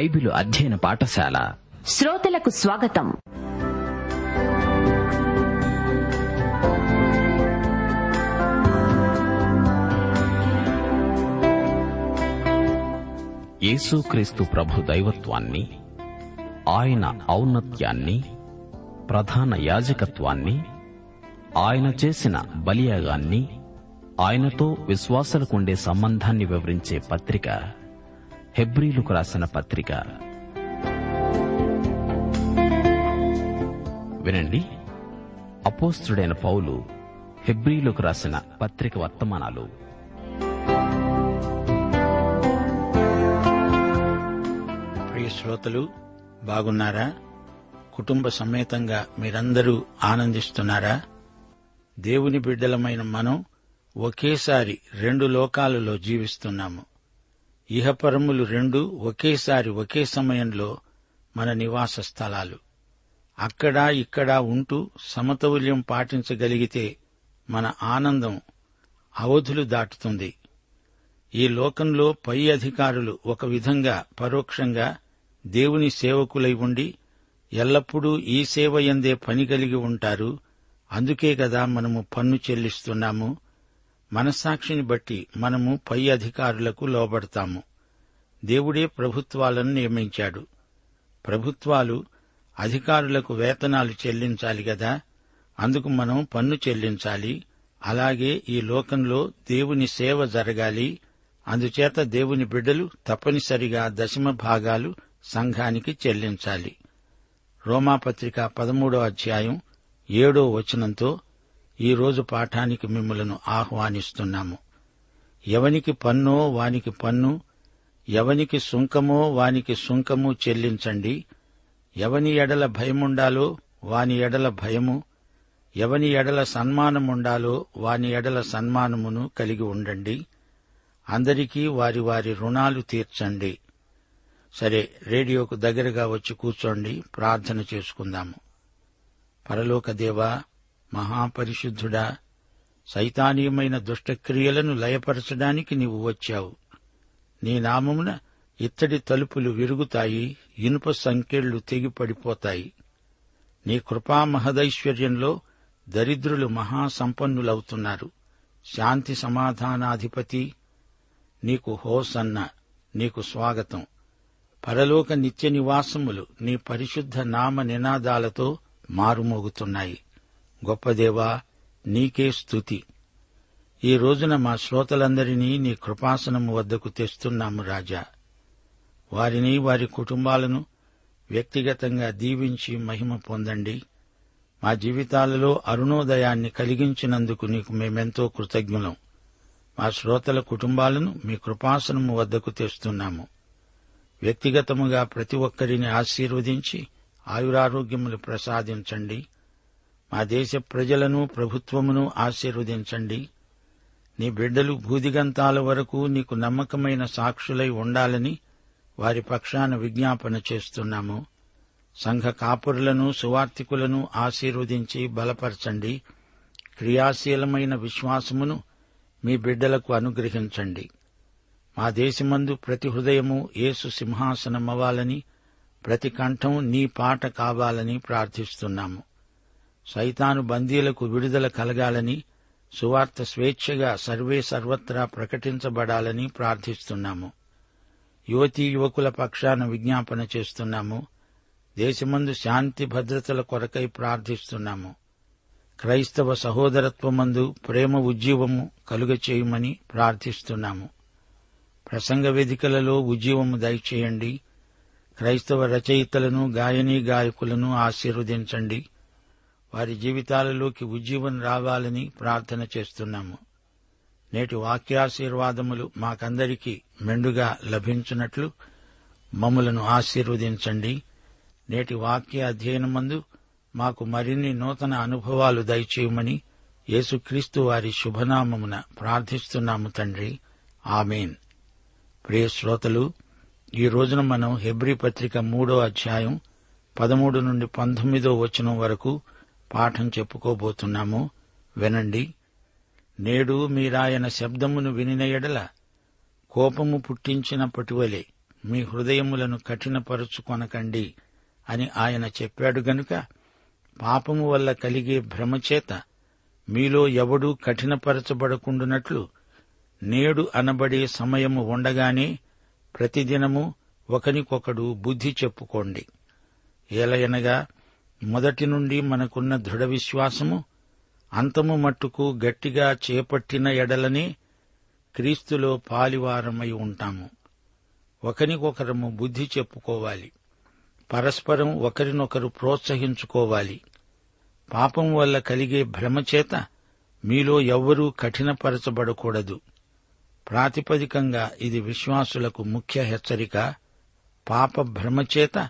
Bible అధ్యయన పాఠశాల. శ్రోతలకు స్వాగతం. యేసుక్రీస్తు ప్రభు దైవత్వాన్ని ఆయన ఔన్నత్యాన్ని ప్రధాన యాజకత్వాన్ని ఆయన చేసిన బలియాగాన్ని ఆయనతో విశ్వాసులకుండే సంబంధాన్ని వివరించే పత్రిక. హెబ్రీలకు రాసిన పత్రిక. వినండి. అపోస్తుడైన పౌలు హెబ్రీలకు రాసిన పత్రిక వర్తమానాలు. ప్రియ శ్రోతలు బాగున్నారా? కుటుంబ సమేతంగా మీరందరూ ఆనందిస్తున్నారా? దేవుని బిడ్డలమైన మనం ఒకేసారి రెండు లోకాలలో జీవిస్తున్నాము. ఇహపరములు రెండు ఒకేసారి ఒకే సమయంలో మన నివాస స్థలాలు. అక్కడ ఇక్కడ ఉంటూ సమతౌల్యం పాటించగలిగితే మన ఆనందం అవధులు దాటుతుంది. ఈ లోకంలో పై అధికారులు ఒక విధంగా పరోక్షంగా దేవుని సేవకులై ఉండి ఎల్లప్పుడూ ఈ సేవ ఎందే పని కలిగి ఉంటారు. అందుకే కదా మనము పన్ను చెల్లిస్తున్నాము. మనస్సాక్షిని బట్టి మనము పై అధికారులకు లోబడతాము. దేవుడే ప్రభుత్వాలను నియమించాడు. ప్రభుత్వాలు అధికారులకు వేతనాలు చెల్లించాలి గదా అందుకు మనం పన్ను చెల్లించాలి అలాగే ఈ లోకంలో దేవుని సేవ జరగాలి అందుచేత దేవుని బిడ్డలు తప్పనిసరిగా దశమ భాగాలు సంఘానికి చెల్లించాలి. రోమాపత్రిక పదమూడో అధ్యాయం ఏడో వచనంతో ఈ రోజు పాఠానికి మిమ్మలను ఆహ్వానిస్తున్నాము. ఎవనికి పన్నో వానికి పన్ను ఎవనికి సుంకమో వానికి సుంకము చెల్లించండి. ఎవని ఎడల భయముండాలో వాని ఎడల భయము ఎవని ఎడల సన్మానముండాలో వాని ఎడల సన్మానమును కలిగి ఉండండి. అందరికీ వారి వారి రుణాలు తీర్చండి. సరే రేడియోకు దగ్గరగా వచ్చి కూర్చోండి ప్రార్థన చేసుకుందాము. పరలోక దేవా మహాపరిశుద్ధుడా సైతానీయమైన దుష్టక్రియలను లయపరచడానికి నీవు వచ్చావు. నీ నామమున ఇత్తడి తలుపులు విరుగుతాయి ఇనుప సంకెళ్ళు తెగిపడిపోతాయి. నీ కృపామహదైశ్వర్యంలో దరిద్రులు మహాసంపన్నులవుతున్నారు. శాంతి సమాధానాధిపతి నీకు హోసన్న నీకు స్వాగతం. పరలోక నిత్య నివాసములు నీ పరిశుద్ధ నామ నినాదాలతో మారుమోగుతున్నాయి. గొప్పదేవా నీకే స్థుతి ఈ రోజున మా శ్రోతలందరినీ నీ కృపాసనము వద్దకు తెస్తున్నాము రాజా. వారిని వారి కుటుంబాలను వ్యక్తిగతంగా దీవించి మహిమ పొందండి. మా జీవితాలలో అరుణోదయాన్ని కలిగించినందుకు నీకు మేమెంతో కృతజ్ఞులం. మా శ్రోతల కుటుంబాలను మీ కృపాసనము వద్దకు తెస్తున్నాము. వ్యక్తిగతముగా ప్రతి ఒక్కరిని ఆశీర్వదించి ఆయురారోగ్యములు ప్రసాదించండి. మా దేశ ప్రజలను ప్రభుత్వమును ఆశీర్వదించండి. నీ బిడ్డలు భూదిగంతాల వరకు నీకు నమ్మకమైన సాక్షులై ఉండాలని వారి పక్షాన విజ్ఞాపన చేస్తున్నాము. సంఘ కాపురులను సువార్థికులను ఆశీర్వదించి బలపరచండి. క్రియాశీలమైన విశ్వాసమును మీ బిడ్డలకు అనుగ్రహించండి. మా దేశమందు ప్రతి హృదయము యేసు సింహాసనమవ్వాలని ప్రతి కంఠం నీ పాట కావాలని ప్రార్థిస్తున్నాము. సైతాను బందీలకు విడుదల కలగాలని సువార్త స్వేచ్ఛగా సర్వే సర్వత్రా ప్రకటించబడాలని ప్రార్థిస్తున్నాము. యువతీ యువకుల పక్షాన విజ్ఞాపన చేస్తున్నాము. దేశమందు శాంతి భద్రతల కొరకై ప్రార్థిస్తున్నాము. క్రైస్తవ సహోదరత్వమందు ప్రేమ ఉజ్జీవము కలుగచేయమని ప్రార్థిస్తున్నాము. ప్రసంగ వేదికలలో ఉజ్జీవము దయచేయండి. క్రైస్తవ రచయితలను గాయనీ గాయకులను ఆశీర్వదించండి. వారి జీవితాలలోకి ఉజ్జీవం రావాలని ప్రార్థన చేస్తున్నాము. నేటి వాక్యాశీర్వాదములు మాకందరికీ మెండుగా లభించినట్లు మమ్మలను ఆశీర్వదించండి. నేటి వాక్య అధ్యయనమందు మాకు మరిన్ని నూతన అనుభవాలు దయచేయమని యేసుక్రీస్తు వారి శుభనామమున ప్రార్థిస్తున్నాము తండ్రి. ఆమెన్. ప్రియ శ్రోతలు ఈ రోజున మనం హెబ్రి పత్రిక మూడో అధ్యాయం పదమూడు నుండి పంతొమ్మిదో వచనం వరకు పాఠం చెప్పుకోబోతున్నాము. వినండి. నేడు మీరాయన శబ్దమును వినిన ఎడల కోపము పుట్టించినప్పటి వలె మీ హృదయములను కఠినపరుచుకొనకండి అని ఆయన చెప్పాడు గనుక పాపము వల్ల కలిగే భ్రమచేత మీలో ఎవడూ కఠినపరచబడకుండునట్లు నేడు అనబడే సమయము ఉండగానే ప్రతిదినము ఒకనికొకడు బుద్ధి చెప్పుకోండి. ఏలయనగా మొదటి నుండి మనకున్న దృఢ విశ్వాసము అంతము మట్టుకు గట్టిగా చేపట్టిన ఎడలనే క్రీస్తులో పాలివారమై ఉంటాము. ఒకరికొకరము బుద్ధి చెప్పుకోవాలి. పరస్పరం ఒకరినొకరు ప్రోత్సహించుకోవాలి. పాపం వల్ల కలిగే భ్రమచేత మీలో ఎవ్వరూ కఠినపరచబడకూడదు. ప్రాతిపదికంగా ఇది విశ్వాసులకు ముఖ్య హెచ్చరిక. పాప భ్రమచేత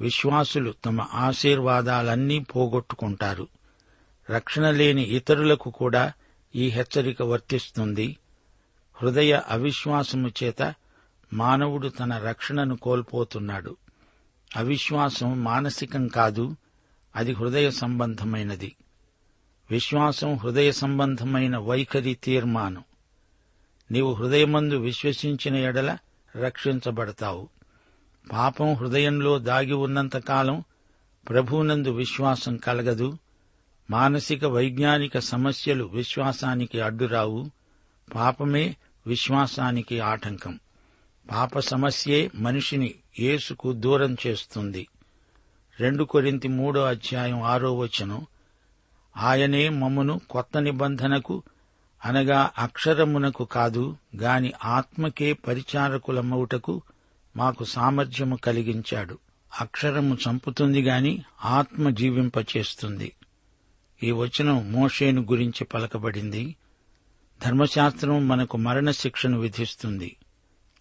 విశ్వాసులు తమ ఆశీర్వాదాలన్నీ పోగొట్టుకుంటారు. రక్షణ లేని ఇతరులకు కూడా ఈ హెచ్చరిక వర్తిస్తుంది. హృదయ అవిశ్వాసము చేత మానవుడు తన రక్షణను కోల్పోతున్నాడు. అవిశ్వాసం మానసికం కాదు అది హృదయ సంబంధమైనది. విశ్వాసం హృదయ సంబంధమైన వైఖరి తీర్మానం. నీవు హృదయమందు విశ్వసించిన ఎడల రక్షించబడతావు. పాపం హృదయంలో దాగి ఉన్నంతకాలం ప్రభునందు విశ్వాసం కలగదు. మానసిక వైజ్ఞానిక సమస్యలు విశ్వాసానికి అడ్డురావు. పాపమే విశ్వాసానికి ఆటంకం. పాప సమస్యే మనిషిని యేసుకు దూరం చేస్తుంది. రెండు కొరింతి మూడో అధ్యాయం ఆరో వచనం. ఆయనే మమ్మును కొత్త నిబంధనకు అనగా అక్షరమునకు కాదు గాని ఆత్మకే పరిచారకులమవుటకు మాకు సామర్థ్యము కలిగించాడు. అక్షరము చంపుతుంది గాని ఆత్మ జీవింపచేస్తుంది. ఈ వచనం మోషేను గురించి పలకబడింది. ధర్మశాస్త్రం మనకు మరణ శిక్షను విధిస్తుంది.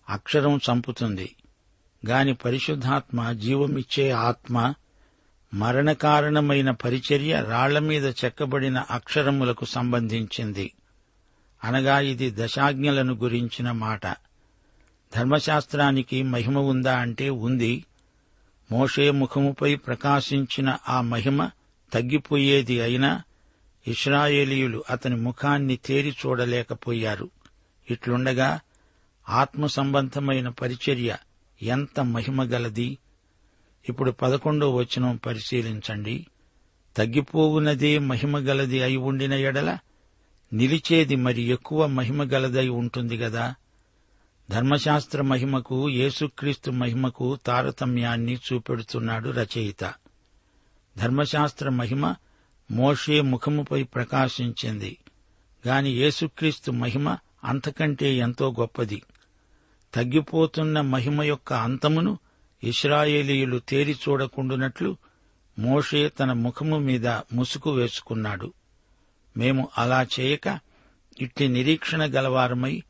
అక్షరం చంపుతుంది. గాని పరిశుద్ధాత్మ జీవమిచ్చే ఆత్మ మరణకారణమైన పరిచర్య రాళ్ళ మీద చెక్కబడిన అక్షరములకు సంబంధించింది. అనగా ఇది దశాజ్ఞలను గురించిన మాట. ధర్మశాస్త్రానికి మహిమ ఉందా అంటే ఉంది. మోషే ముఖముపై ప్రకాశించిన ఆ మహిమ తగ్గిపోయేది అయినా ఇస్రాయేలీయులు అతని ముఖాన్ని తేరి చూడలేకపోయారు. ఇట్లుండగా ఆత్మ సంబంధమైన పరిచర్య ఎంత మహిమగలది ఇప్పుడు పదకొండో వచనం పరిశీలించండి. తగ్గిపోవునదే మహిమగలది అయి ఉండిన ఎడల నిలిచేది మరి ఎక్కువ మహిమగలదై ఉంటుంది గదా? ధర్మశాస్త్ర మహిమకు యేసుక్రీస్తు మహిమకు తారతమ్యాన్ని చూపెడుతున్నాడు రచయిత. ధర్మశాస్త్ర మహిమ మోషే ముఖముపై ప్రకాశించింది. గాని యేసుక్రీస్తు మహిమ అంతకంటే ఎంతో గొప్పది. తగ్గిపోతున్న మహిమ యొక్క అంతమును ఇస్రాయేలీయులు తేరి చూడకుండునట్లు మోషే తన ముఖము మీద ముసుగు వేసుకున్నాడు. మేము అలా చేయక ఇట్టి నిరీక్షణ గలవారమై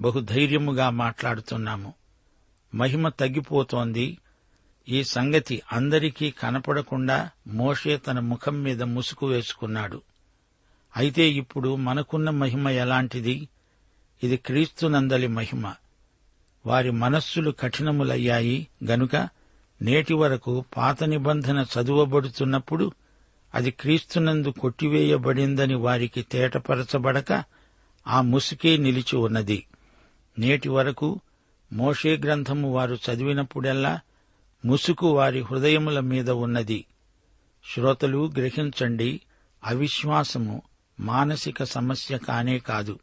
బహుధైర్యముగా మాట్లాడుతున్నాము. మహిమ తగ్గిపోతోంది. ఈ సంగతి అందరికీ కనపడకుండా మోషే తన ముఖం మీద ముసుగు వేసుకున్నాడు. అయితే ఇప్పుడు మనకున్న మహిమ ఎలాంటిది? ఇది క్రీస్తునందలి మహిమ. వారి మనస్సులు కఠినములయ్యాయి. గనుక నేటి వరకు పాత నిబంధన చదువబడుతున్నప్పుడు అది క్రీస్తునందు కొట్టివేయబడిందని వారికి తేటపరచబడక ఆ ముసుకే నిలిచి ఉన్నది. నేటి వరకు మోషే గ్రంథము వారు చదివినప్పుడెల్లా ముసుకు వారి హృదయముల మీద ఉన్నది. శ్రోతలు గ్రహించండి అవిశ్వాసము మానసిక సమస్య కానే కాదు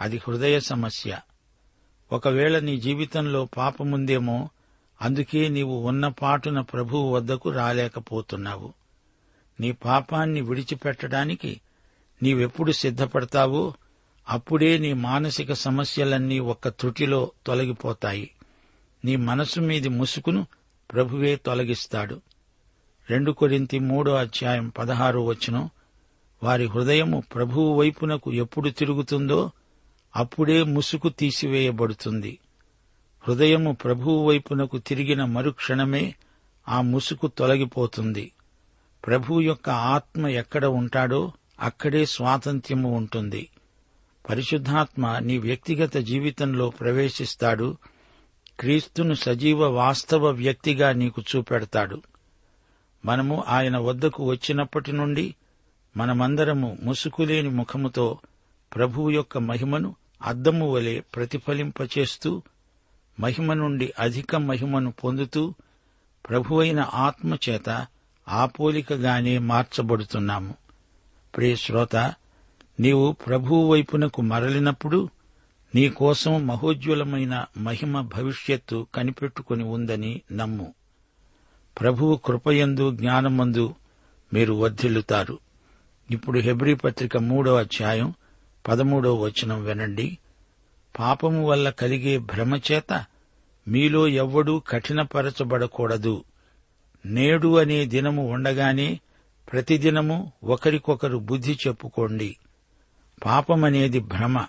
అది హృదయ సమస్య. ఒకవేళ నీ జీవితంలో పాపముందేమో అందుకే నీవు ఉన్న పాటున ప్రభువు వద్దకు రాలేకపోతున్నావు. నీ పాపాన్ని విడిచిపెట్టడానికి నీవెప్పుడు సిద్ధపడతావో అప్పుడే నీ మానసిక సమస్యలన్నీ ఒక్క త్రుటిలో తొలగిపోతాయి. నీ మనసు మీది ముసుకును ప్రభువే తొలగిస్తాడు. రెండు కొరింతి మూడో అధ్యాయం పదహారు వచ్చును వారి హృదయము ప్రభువు వైపునకు ఎప్పుడు తిరుగుతుందో అప్పుడే ముసుగు తీసివేయబడుతుంది. హృదయము ప్రభువు వైపునకు తిరిగిన మరుక్షణమే ఆ ముసుగు తొలగిపోతుంది. ప్రభువు యొక్క ఆత్మ ఎక్కడ ఉంటాడో అక్కడే స్వాతంత్ర్యము ఉంటుంది. పరిశుద్ధాత్మ నీ వ్యక్తిగత జీవితంలో ప్రవేశిస్తాడు. క్రీస్తును సజీవ వాస్తవ వ్యక్తిగా నీకు చూపెడతాడు. మనము ఆయన వద్దకు వచ్చినప్పటి నుండి మనమందరము ముసుకులేని ముఖముతో ప్రభువు యొక్క మహిమను అద్దము వలె ప్రతిఫలింపచేస్తూ మహిమ నుండి అధిక మహిమను పొందుతూ ప్రభువైన ఆత్మచేత ఆపోలికగానే మార్చబడుతున్నాము. ప్రియ శ్రోత నీవు ప్రభువు వైపునకు మరలినప్పుడు నీకోసం మహోజ్వలమైన మహిమ భవిష్యత్తు కనిపెట్టుకుని ఉందని నమ్ము. ప్రభువు కృపయందు జ్ఞానమందు మీరు వర్ధిల్లుతారు. ఇప్పుడు హెబ్రీ పత్రిక మూడో అధ్యాయం పదమూడో వచనం వినండి. పాపము వల్ల కలిగే భ్రమచేత మీలో ఎవ్వడూ కఠినపరచబడకూడదు. నేడు అనే దినము ఉండగానే ప్రతిదినము ఒకరికొకరు బుద్ధి చెప్పుకోండి. పాపమనేది భ్రమ.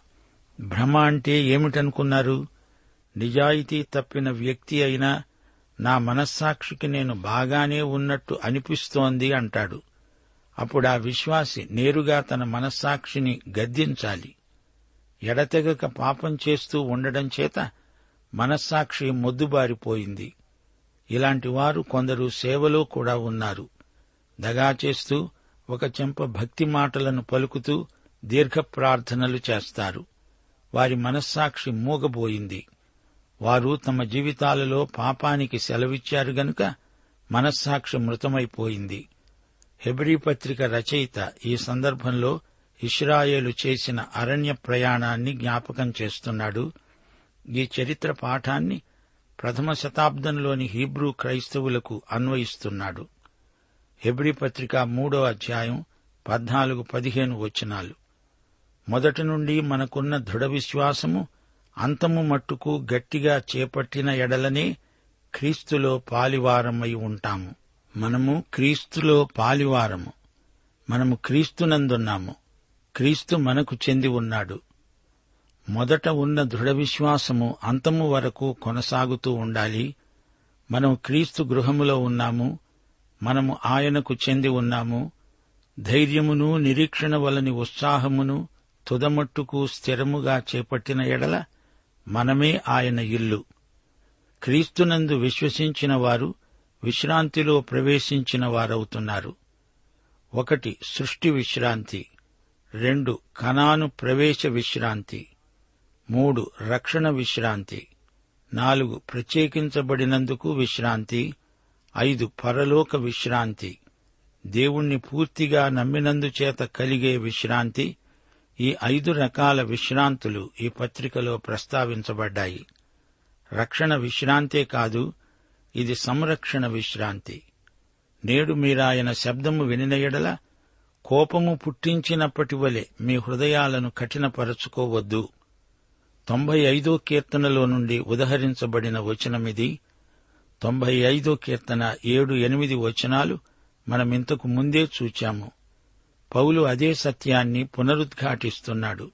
భ్రమ అంటే ఏమిటనుకున్నారు? నిజాయితీ తప్పిన వ్యక్తి అయినా నా మనస్సాక్షికి నేను బాగానే ఉన్నట్టు అనిపిస్తోంది అంటాడు. అప్పుడు ఆ విశ్వాసి నేరుగా తన మనస్సాక్షిని గద్దించాలి. ఎడతెగక పాపం చేస్తూ ఉండడం చేత మనస్సాక్షి మొద్దుబారిపోయింది. ఇలాంటి వారు కొందరు సేవలో కూడా ఉన్నారు. దగా చేస్తూ ఒక చెంప భక్తి మాటలను పలుకుతూ దీర్ఘ ప్రార్థనలు చేస్తారు. వారి మనస్సాక్షి మూగబోయింది. వారు తమ జీవితాలలో పాపానికి సెలవిచ్చారు గనుక మనస్సాక్షి మృతమైపోయింది. హెబ్రీ పత్రిక రచయిత ఈ సందర్భంలో ఇస్రాయేలు చేసిన అరణ్య ప్రయాణాన్ని జ్ఞాపకం చేస్తున్నాడు. ఈ చరిత్ర పాఠాన్ని ప్రథమ శతాబ్దంలోని హీబ్రూ క్రైస్తవులకు అన్వయిస్తున్నాడు. హెబ్రీ పత్రిక మూడో అధ్యాయం పద్నాలుగు పదిహేను వచనాలు. మొదటి నుండి మనకున్న దృఢ విశ్వాసము అంతము మట్టుకు గట్టిగా చేపట్టిన ఎడలనే క్రీస్తులో పాలివారమై ఉంటాము. మనము క్రీస్తులో పాలివారము. మనము క్రీస్తునందున్నాము. క్రీస్తు మనకు చెంది ఉన్నాడు. మొదట ఉన్న దృఢ విశ్వాసము అంతము వరకు కొనసాగుతూ ఉండాలి. మనం క్రీస్తు గృహములో ఉన్నాము. మనము ఆయనకు చెంది ఉన్నాము. ధైర్యమును నిరీక్షణ వలని ఉత్సాహమును తుదమట్టుకు స్థిరముగా చేపట్టిన ఎడల మనమే ఆయన ఇల్లు. క్రీస్తునందు విశ్వసించిన వారు విశ్రాంతిలో ప్రవేశించిన వారవుతున్నారు. ఒకటి సృష్టి విశ్రాంతి. రెండు కణాను ప్రవేశ విశ్రాంతి. మూడు రక్షణ విశ్రాంతి. నాలుగు ప్రత్యేకించబడినందుకు విశ్రాంతి. ఐదు పరలోక విశ్రాంతి. దేవుణ్ణి పూర్తిగా నమ్మినందుచేత కలిగే విశ్రాంతి. ఈ ఐదు రకాల విశ్రాంతులు ఈ పత్రికలో ప్రస్తావించబడ్డాయి. రక్షణ విశ్రాంతే కాదు ఇది సంరక్షణ విశ్రాంతి. నేడు మీరాయన శబ్దము వినినయడల కోపము పుట్టించినప్పటి వలె మీ హృదయాలను కఠినపరచుకోవద్దు. తొంభై ఐదో కీర్తనలో నుండి ఉదహరించబడిన వచనమిది తొంభై ఐదో కీర్తన ఏడు ఎనిమిది వచనాలు మనమింతకు ముందే చూచాము. పౌలు అదే సత్యాన్ని పునరుద్ఘాటిస్తున్నాడు.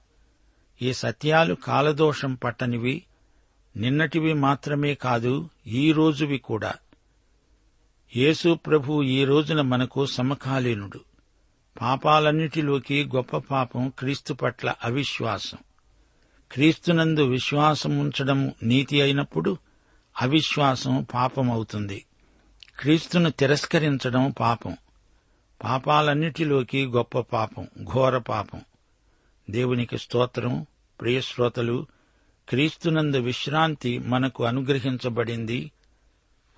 ఈ సత్యాలు కాలదోషం పట్టనివి నిన్నటివి మాత్రమే కాదు ఈ రోజువి కూడా. యేసు ప్రభు ఈ రోజున మనకు సమకాలీనుడు. పాపాలన్నిటిలోకి గొప్ప పాపం క్రీస్తు పట్ల అవిశ్వాసం. క్రీస్తునందు విశ్వాసముంచడం నీతి అయినప్పుడు అవిశ్వాసం పాపమవుతుంది. క్రీస్తును తిరస్కరించడం పాపం. పాపాలన్నిటిలోకి గొప్ప పాపం ఘోర పాపం. దేవునికి స్తోత్రం ప్రియశ్రోతలు క్రీస్తునందు విశ్రాంతి మనకు అనుగ్రహించబడింది.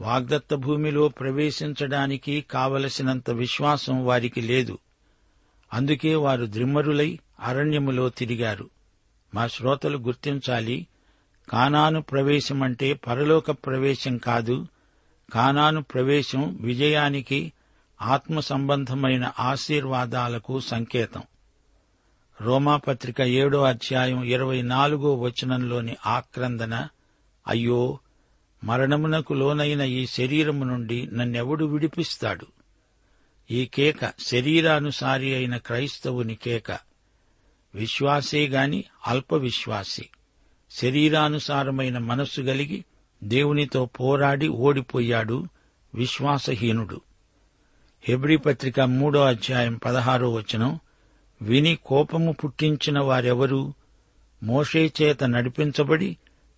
వాగ్దత్త భూమిలో ప్రవేశించడానికి కావలసినంత విశ్వాసం వారికి లేదు. అందుకే వారు ద్రిమ్మరులై అరణ్యములో తిరిగారు. మా శ్రోతలు గుర్తించాలి కానాను ప్రవేశమంటే పరలోక ప్రవేశం కాదు కానాను ప్రవేశం విజయానికి ఆత్మ సంబంధమైన ఆశీర్వాదాలకు సంకేతం. రోమాపత్రిక ఏడో అధ్యాయం ఇరవై నాలుగో వచనంలోని ఆక్రందన అయ్యో మరణమునకు లోనైన ఈ శరీరము నుండి నన్నెవడు విడిపిస్తాడు? ఈ కేక శరీరానుసారి అయిన క్రైస్తవుని కేక. విశ్వాసే గాని అల్ప విశ్వాసి శరీరానుసారమైన మనస్సు గలిగి దేవునితో పోరాడి ఓడిపోయాడు విశ్వాసహీనుడు. హెబ్రి పత్రిక మూడో అధ్యాయం పదహారో వచనం. విని కోపము పుట్టించిన వారెవరు? మోషే చేత నడిపించబడి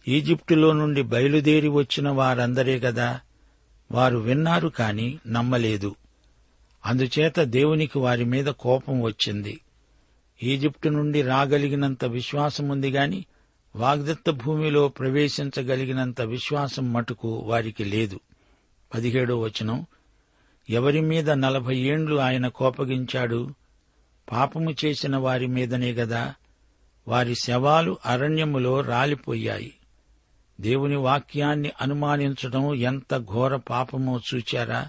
ఈజిప్టులో నుండి బయలుదేరి వచ్చిన వారందరే గదా? వారు విన్నారు కాని నమ్మలేదు. అందుచేత దేవునికి వారి మీద కోపం వచ్చింది. ఈజిప్టు నుండి రాగలిగినంత విశ్వాసముంది గాని వాగ్దత్త భూమిలో ప్రవేశించగలిగినంత విశ్వాసం మటుకు వారికి లేదు. పదిహేడో వచనం. ఎవరి మీద నలభై ఏండ్లు ఆయన కోపగించాడు? పాపము చేసిన వారి మీదనే గదా. వారి శవాలు అరణ్యములో రాలిపోయాయి. దేవుని వాక్యాన్ని అనుమానించడం ఎంత ఘోర పాపమో చూచారా?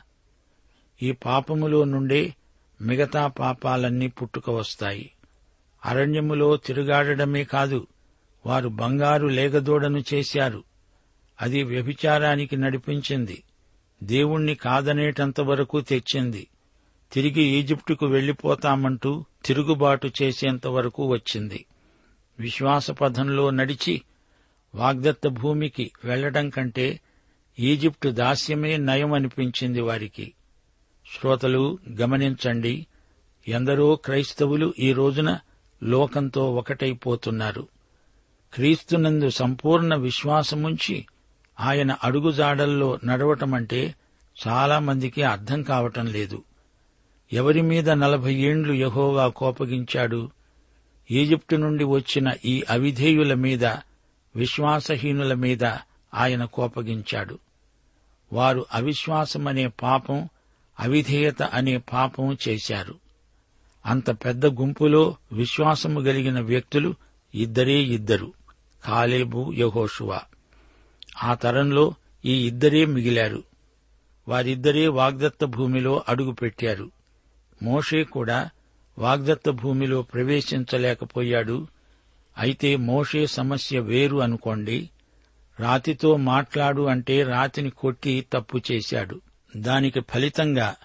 ఈ పాపములో నుండే మిగతా పాపాలన్నీ పుట్టుక వస్తాయి. అరణ్యములో తిరుగాడడమే కాదు వారు బంగారు లేగదూడను చేశారు. అది వ్యభిచారానికి నడిపించింది. దేవుణ్ణి కాదనేటంత వరకు తెచ్చింది. తిరిగి ఈజిప్టుకు వెళ్ళిపోతామంటూ తిరుగుబాటు చేసేంత వరకు వచ్చింది. విశ్వాసపథంలో నడిచి వాగ్దత్త భూమికి వెళ్ళడం కంటే ఈజిప్టు దాస్యమే నయం అనిపించింది వారికి. శ్రోతలు గమనించండి ఎందరో క్రైస్తవులు ఈ రోజున లోకంతో ఒకటైపోతున్నారు. క్రీస్తునందు సంపూర్ణ విశ్వాసముంచి ఆయన అడుగుజాడల్లో నడవటమంటే చాలామందికి అర్థం కావటం లేదు. ఎవరి మీద నలభై ఏండ్లు యహోవా కోపగించాడు? ఈజిప్టు నుండి వచ్చిన ఈ అవిధేయుల మీద విశ్వాసహీనుల మీద ఆయన కోపగించాడు. వారు అవిశ్వాసమనే పాపం అవిధేయత అనే పాపం చేశారు. అంత పెద్ద గుంపులో విశ్వాసము గలిగిన వ్యక్తులు ఇద్దరే ఇద్దరు కాలేబు యహోషువా. ఆ తరంలో ఈ ఇద్దరే మిగిలారు. వారిద్దరే వాగ్దత్త భూమిలో అడుగుపెట్టారు మోషే కూడా వాగ్దత్త భూమిలో ప్రవేశించలేకపోయాడు. అయితే మోషే సమస్య వేరు అనుకోండి. రాతితో మాట్లాడు అంటే రాతిని కొట్టి తప్పు చేశాడు. దానికి ఫలితంగా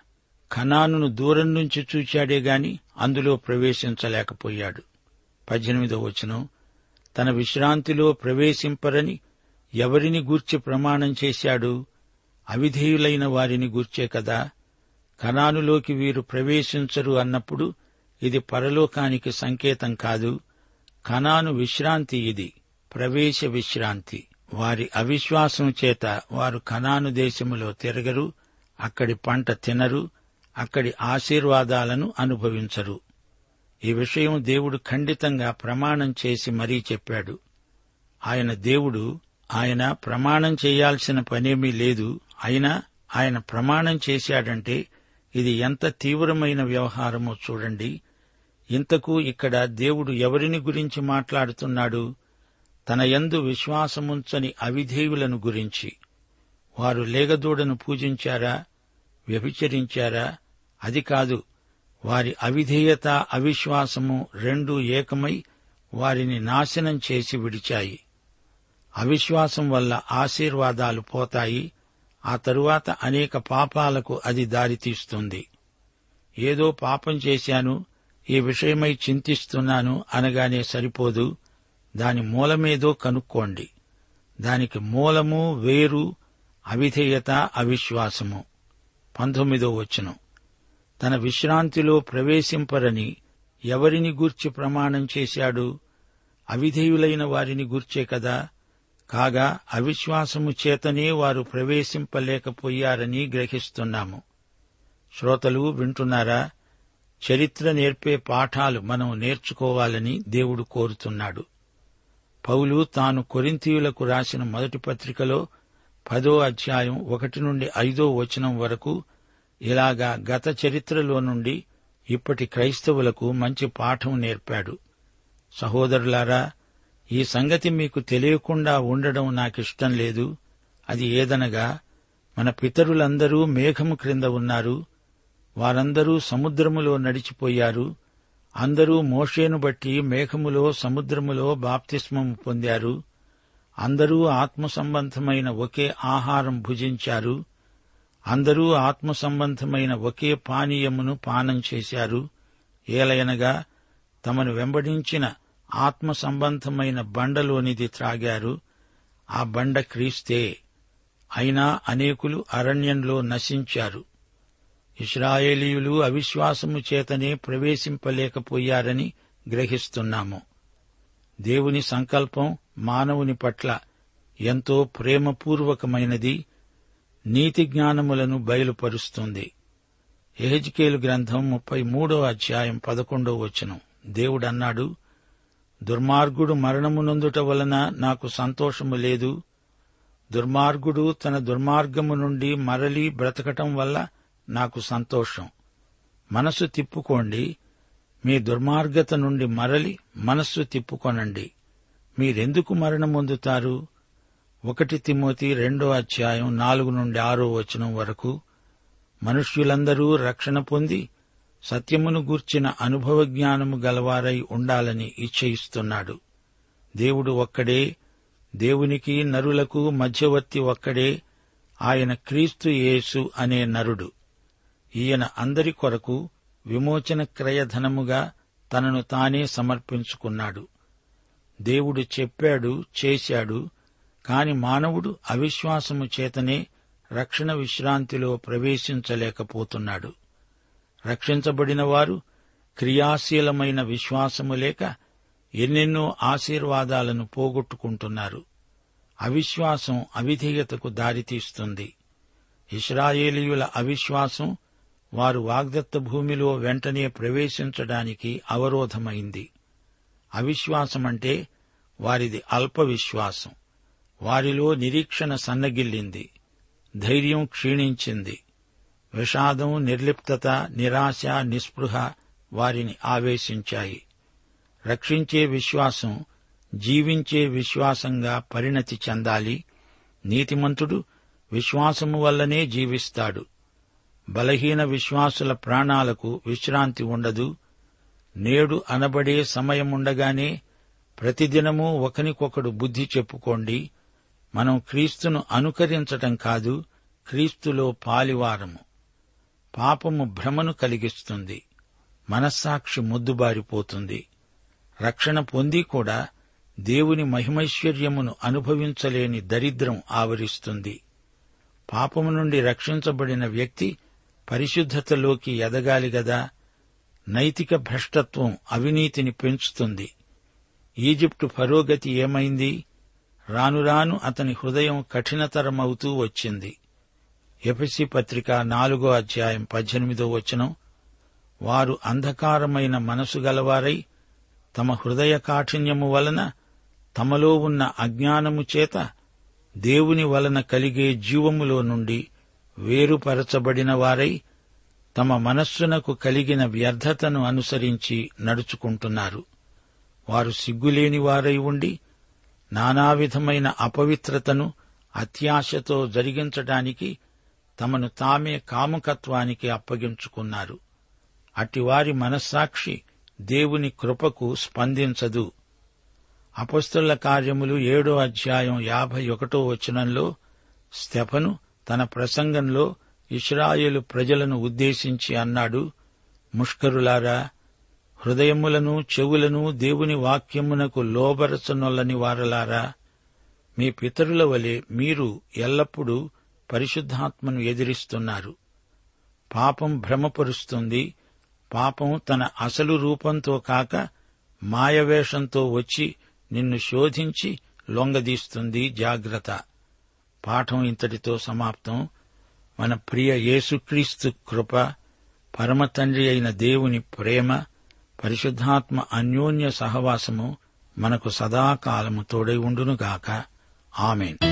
ఖనానును దూరం నుంచి చూచాడే గాని అందులో ప్రవేశించలేకపోయాడు. పద్దెనిమిదో వచనం. తన విశ్రాంతిలో ప్రవేశింపరని ఎవరిని గూర్చి ప్రమాణం చేశాడు? అవిధేయులైన వారిని గూర్చే కదా? కణానులోకి వీరు ప్రవేశించరు అన్నప్పుడు ఇది పరలోకానికి సంకేతం కాదు. కణాను విశ్రాంతి ఇది ప్రవేశ విశ్రాంతి. వారి అవిశ్వాసం చేత వారు కణాను దేశములో తిరగరు అక్కడి పంట తినరు అక్కడి ఆశీర్వాదాలను అనుభవించరు. ఈ విషయం దేవుడు ఖండితంగా ప్రమాణం చేసి మరీ చెప్పాడు. ఆయన దేవుడు ఆయన ప్రమాణం చేయాల్సిన పనేమీ లేదు. అయినా ఆయన ప్రమాణం చేశాడంటే ఇది ఎంత తీవ్రమైన వ్యవహారమో చూడండి. ఇంతకు ఇక్కడ దేవుడు ఎవరిని గురించి మాట్లాడుతున్నాడు? తన యందు విశ్వాసముంచని అవిధేయులను గురించి. వారు లేగదూడను పూజించారా? వ్యభిచరించారా? అది కాదు. వారి అవిధేయత అవిశ్వాసము రెండూ ఏకమై వారిని నాశనం చేసి విడిచాయి. అవిశ్వాసం వల్ల ఆశీర్వాదాలు పోతాయి. ఆ తరువాత అనేక పాపాలకు అది దారితీస్తుంది ఏదో పాపం చేశాను ఈ విషయమై చింతిస్తున్నాను అనగానే సరిపోదు. దాని మూలమేదో కనుక్కోండి. దానికి మూలము వేరు అవిధేయత అవిశ్వాసము. పంతొమ్మిదో వచనం. తన విశ్రాంతిలో ప్రవేశింపరని ఎవరిని గూర్చి ప్రమాణం చేశాడు? అవిధేయులైన వారిని గూర్చే కదా. కాగా అవిశ్వాసము చేతనే వారు ప్రవేశింపలేకపోయారని గ్రహిస్తున్నాము. శ్రోతలు వింటున్నారా? చరిత్ర నేర్పే పాఠాలు మనం నేర్చుకోవాలని దేవుడు కోరుతున్నాడు. పౌలు తాను కొరింతీయులకు రాసిన మొదటి పత్రికలో పదో అధ్యాయం ఒకటి నుండి ఐదో వచనం వరకు ఇలాగా గత చరిత్రలో నుండి ఇప్పటి క్రైస్తవులకు మంచి పాఠం నేర్పాడు. సహోదరులారా ఈ సంగతి మీకు తెలియకుండా ఉండడం నాకిష్టం లేదు. అది ఏదనగా మన పితరులందరూ మేఘము క్రింద ఉన్నారు. వారందరూ సముద్రములో నడిచిపోయారు. అందరూ మోషేను బట్టి మేఘములో సముద్రములో బాప్తిస్మము పొందారు. అందరూ ఆత్మ సంబంధమైన ఒకే ఆహారం భుజించారు. అందరూ ఆత్మ సంబంధమైన ఒకే పానీయమును పానం చేశారు. ఏలయనగా తమను వెంబడించిన ఆత్మ సంబంధమైన బండలోనిది త్రాగారు. ఆ బండ క్రీస్తే. అయినా అనేకులు అరణ్యంలో నశించారు. ఇస్రాయేలీయులు అవిశ్వాసము చేతనే ప్రవేశింపలేకపోయారని గ్రహిస్తున్నాము. దేవుని సంకల్పం మానవుని పట్ల ఎంతో ప్రేమపూర్వకమైనది. నీతి జ్ఞానములను బయలుపరుస్తుంది. ఎహెజ్కేలు గ్రంథం ముప్పై మూడో అధ్యాయం పదకొండో వచనం. దేవుడన్నాడు దుర్మార్గుడు మరణమునందుట వలన నాకు సంతోషము లేదు. దుర్మార్గుడు తన దుర్మార్గము నుండి మరలి బ్రతకటం వల్ల నాకు సంతోషం. మనసు తిప్పుకోండి. మీ దుర్మార్గత నుండి మరలి మనస్సు తిప్పుకొనండి. మీరెందుకు మరణమొందుతారు? ఒకటి తిమోతి రెండో అధ్యాయం నాలుగు నుండి ఆరో వచనం వరకు మనుష్యులందరూ రక్షణ పొంది సత్యమును గూర్చిన అనుభవ జ్ఞానము గలవారై ఉండాలని ఇచ్చయిస్తున్నాడు దేవుడు ఒక్కడే దేవునికి నరులకు మధ్యవర్తి ఒక్కడే ఆయన క్రీస్తు యేసు అనే నరుడు. ఈయన అందరి కొరకు విమోచన క్రయధనముగా తనను తానే సమర్పించుకున్నాడు. దేవుడు చెప్పాడు చేశాడు కాని మానవుడు అవిశ్వాసము చేతనే రక్షణ విశ్రాంతిలో ప్రవేశించలేకపోతున్నాడు. రక్షించబడిన వారు క్రియాశీలమైన విశ్వాసము లేక ఎన్నెన్నో ఆశీర్వాదాలను పోగొట్టుకుంటున్నారు. అవిశ్వాసం అవిధేయతకు దారితీస్తుంది. ఇస్రాయేలీయుల అవిశ్వాసం వారు వాగ్దత్త భూమిలో వెంటనే ప్రవేశించడానికి అవరోధమైంది. అవిశ్వాసమంటే వారిది అల్ప విశ్వాసం వారిలో నిరీక్షణ సన్నగిల్లింది. ధైర్యం క్షీణించింది. విషాదం నిర్లిప్తత నిరాశ నిస్పృహ వారిని ఆవేశించాయి. రక్షించే విశ్వాసం జీవించే విశ్వాసంగా పరిణతి చెందాలి. నీతిమంతుడు విశ్వాసము వల్లనే జీవిస్తాడు. బలహీన విశ్వాసుల ప్రాణాలకు విశ్రాంతి ఉండదు. నేడు అనబడే సమయముండగానే ప్రతిదినము ఒకనికొకడు బుద్ధి చెప్పుకోండి. మనం క్రీస్తును అనుకరించటం కాదు క్రీస్తులో పాలివారము. పాపము భ్రమను కలిగిస్తుంది. మనస్సాక్షి ముద్దుబారిపోతుంది. రక్షణ పొంది కూడా దేవుని మహిమైశ్వర్యమును అనుభవించలేని దరిద్రం ఆవరిస్తుంది. పాపము నుండి రక్షించబడిన వ్యక్తి పరిశుద్ధతలోకి ఎదగాలి గదా. నైతిక భ్రష్టత్వం అవినీతిని పెంచుతుంది. ఈజిప్టు ఫరోగతి ఏమైంది? రానురాను అతని హృదయం కఠినతరమవుతూ వచ్చింది. ఎఫెసి పత్రిక నాలుగో అధ్యాయం పద్దెనిమిదో వచనం. వారు అంధకారమైన మనసు గలవారై తమ హృదయ కాఠిన్యము వలన తమలో ఉన్న అజ్ఞానము చేత దేవుని వలన కలిగే జీవములో నుండి వేరుపరచబడిన వారై తమ మనస్సునకు కలిగిన వ్యర్థతను అనుసరించి నడుచుకుంటున్నారు. వారు సిగ్గులేని వారై ఉండి నానావిధమైన అపవిత్రతను అత్యాశతో జరిగించటానికి తమను తామే కాముకత్వానికి అప్పగించుకున్నారు. అటివారి మనస్సాక్షి దేవుని కృపకు స్పందించదు. అపస్తుల కార్యములు ఏడో అధ్యాయం యాభై ఒకటో వచనంలో స్టెఫను తన ప్రసంగంలో ఇస్రాయేలు ప్రజలను ఉద్దేశించి అన్నాడు ముష్కరులారా హృదయములను చెవులను దేవుని వాక్యమునకు లోబరచనొల్లని వారలారా మీ పితరుల వలె మీరు ఎల్లప్పుడూ పరిశుద్ధాత్మను ఎదిరిస్తున్నారు. పాపం భ్రమపరుస్తుంది. పాపం తన అసలు రూపంతో కాక మాయవేషంతో వచ్చి నిన్ను శోధించి లొంగదీస్తుంది. జాగ్రత్త. పాఠం ఇంతటితో సమాప్తం. మన ప్రియ యేసుక్రీస్తు కృప పరమతండ్రి అయిన దేవుని ప్రేమ పరిశుద్ధాత్మ అన్యోన్య సహవాసము మనకు సదాకాలము తోడై ఉండునుగాక. ఆమెను.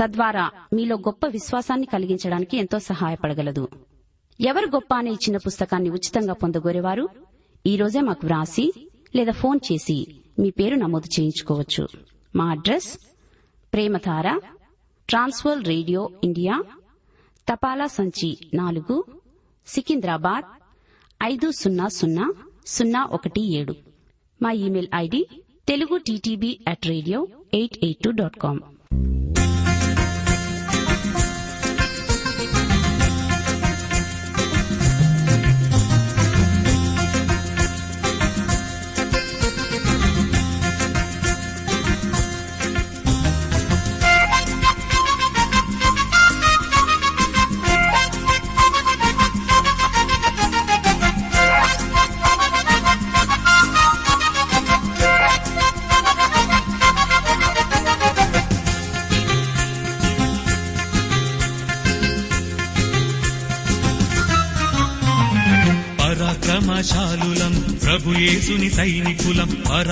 తద్వారా మీలో గొప్ప విశ్వాసాన్ని కలిగించడానికి ఎంతో సహాయపడగలదు. ఎవరు గొప్ప అనే ఇచ్చిన పుస్తకాన్ని ఉచితంగా పొందగోరేవారు? ఈరోజే మాకు వ్రాసి లేదా ఫోన్ చేసి మీ పేరు నమోదు చేయించుకోవచ్చు. మా address Premadhara trans world radio India తపాలా సంచి నాలుగు సికింద్రాబాద్ ఐదు సున్నా సున్నా సున్నా ఒకటి ఏడు. మా email ID Telugu TTB at radio eight eight two dot com.